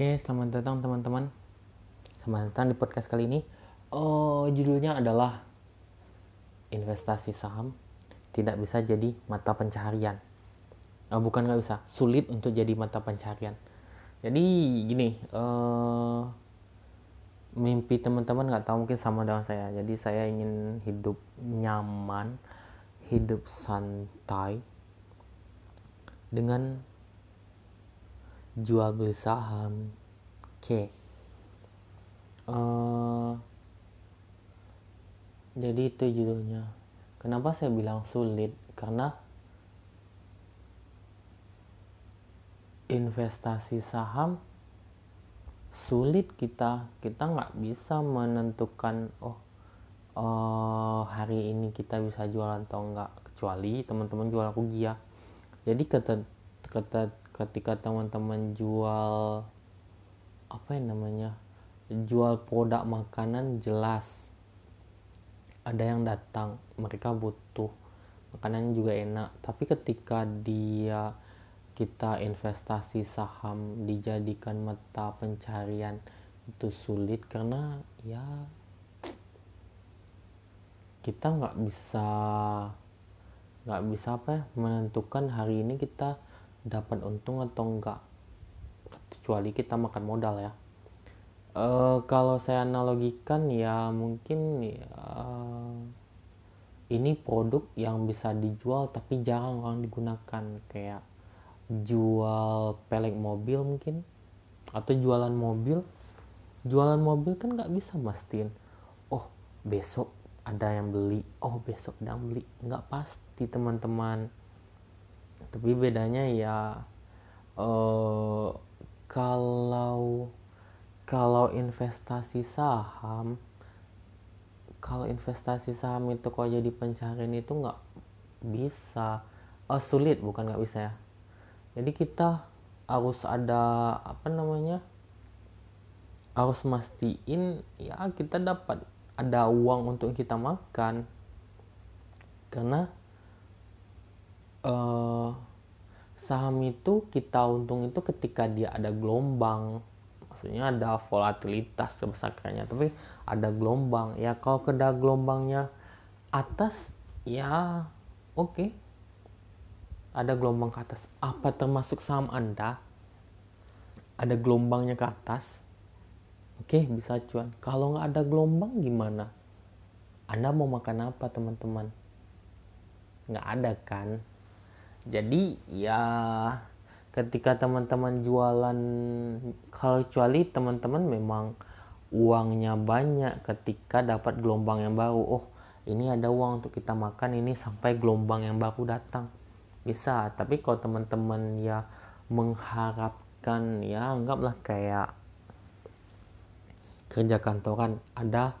Oke, selamat datang teman-teman. Selamat datang di podcast kali ini. Oh, judulnya adalah investasi saham tidak bisa jadi mata pencaharian. Oh, bukan nggak bisa, sulit untuk jadi mata pencaharian. Jadi gini, uh, mimpi teman-teman nggak tahu mungkin sama dengan saya. Jadi saya ingin hidup nyaman, hidup santai dengan jual beli saham. Oke. Okay. uh, eh, jadi itu judulnya. Kenapa saya bilang sulit? Karena investasi saham sulit kita. Kita nggak bisa menentukan oh uh, hari ini kita bisa jualan atau enggak kecuali teman-teman jual rugi ya jadi kata kata ketika teman-teman jual apa yang namanya jual produk makanan jelas. Ada yang datang mereka butuh makanannya juga enak. Tapi ketika dia kita investasi saham dijadikan mata pencarian itu sulit karena ya kita nggak bisa nggak bisa apa ya menentukan hari ini kita dapat untung atau enggak? Kecuali kita makan modal ya. Uh, kalau saya analogikan ya mungkin uh, ini produk yang bisa dijual tapi jarang orang digunakan. Kayak jual pelek mobil mungkin atau jualan mobil. Jualan mobil kan nggak bisa mastiin oh besok ada yang beli. Oh besok ada yang beli. Nggak pasti teman-teman tapi bedanya ya uh, kalau kalau investasi saham kalau investasi saham itu kok jadi pencarian itu nggak bisa. Oh, sulit bukan nggak bisa ya. Jadi kita harus ada apa namanya harus mastiin ya kita dapat ada uang untuk kita makan. Karena uh, saham itu kita untung itu ketika dia ada gelombang. Maksudnya ada volatilitas sebesarnya tapi ada gelombang. Ya kalau keda gelombangnya atas ya oke. Okay. ada gelombang ke atas. Apa termasuk saham anda? Ada gelombangnya ke atas? Oke okay, bisa cuan. Kalau nggak ada gelombang gimana? Anda mau makan apa teman-teman? Nggak ada kan jadi ya ketika teman-teman jualan kalau kecuali teman-teman memang uangnya banyak ketika dapat gelombang yang baru. Oh ini ada uang untuk kita makan ini sampai gelombang yang baru datang. Bisa tapi kalau teman-teman ya mengharapkan ya anggaplah kayak kerja kantoran ada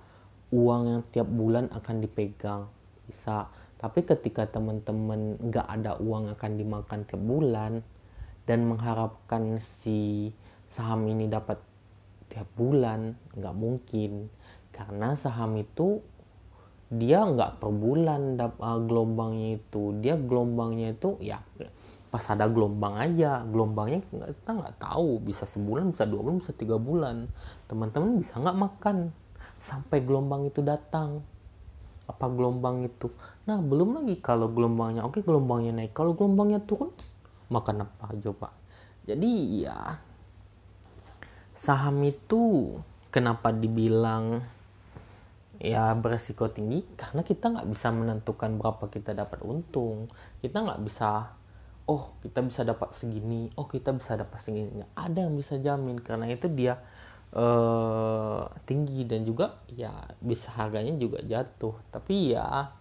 uang yang tiap bulan akan dipegang. Bisa tapi ketika teman-teman nggak ada uang akan dimakan tiap bulan dan mengharapkan si saham ini dapat tiap bulan nggak mungkin. Karena saham itu dia nggak per bulan uh, gelombangnya itu. Dia gelombangnya itu ya pas ada gelombang aja. Gelombangnya kita nggak tahu. Bisa sebulan bisa dua bulan bisa tiga bulan. Teman-teman bisa nggak makan sampai gelombang itu datang apa gelombang itu? Nah belum lagi kalau gelombangnya oke gelombangnya naik. Kalau gelombangnya turun makan apa coba jadi ya saham itu kenapa dibilang ya beresiko tinggi? Karena kita nggak bisa menentukan berapa kita dapat untung. Kita nggak bisa oh kita bisa dapat segini oh kita bisa dapat segini. Nggak ada yang bisa jamin. Karena itu dia uh, tinggi dan juga ya bisa harganya juga jatuh. Tapi ya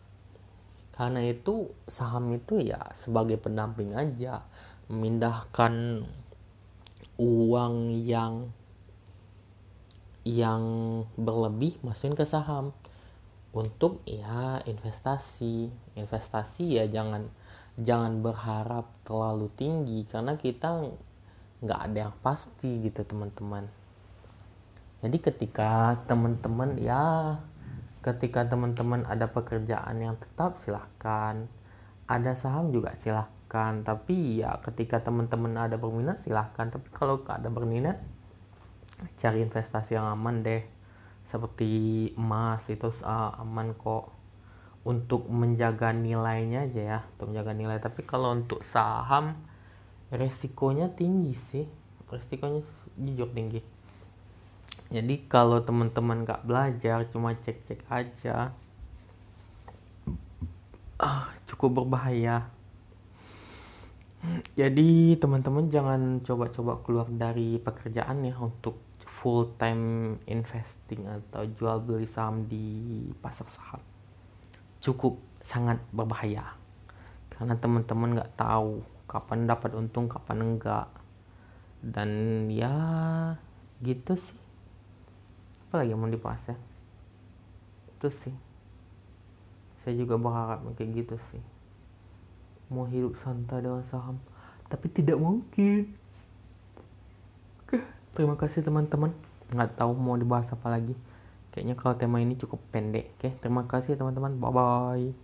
karena itu saham itu ya sebagai pendamping aja memindahkan uang yang yang berlebih masukin ke saham untuk ya investasi. Investasi ya jangan jangan berharap terlalu tinggi karena kita nggak ada yang pasti gitu teman-teman jadi ketika teman-teman ya ketika teman-teman ada pekerjaan yang tetap silahkan ada saham juga silahkan tapi ya ketika teman-teman ada berminat silahkan tapi kalau ada berminat cari investasi yang aman deh. Seperti emas itu uh, aman kok. Untuk menjaga nilainya aja ya untuk menjaga nilai. Tapi kalau untuk saham resikonya tinggi sih. Resikonya jujur tinggi jadi kalau teman-teman nggak belajar cuma cek-cek aja ah, cukup berbahaya. Jadi teman-teman jangan coba-coba keluar dari pekerjaan ya untuk full time investing atau jual beli saham di pasar saham. Cukup sangat berbahaya. Karena teman-teman nggak tahu kapan dapat untung kapan enggak. Dan ya gitu sih apa lagi yang mau dibahas ya? Itu sih. Saya juga berharap kayak gitu sih. Mau hidup santai dengan saham. Tapi tidak mungkin. Terima kasih teman-teman. Nggak tahu mau dibahas apa lagi. Kayaknya kalau tema ini cukup pendek oke? Terima kasih teman-teman. Bye bye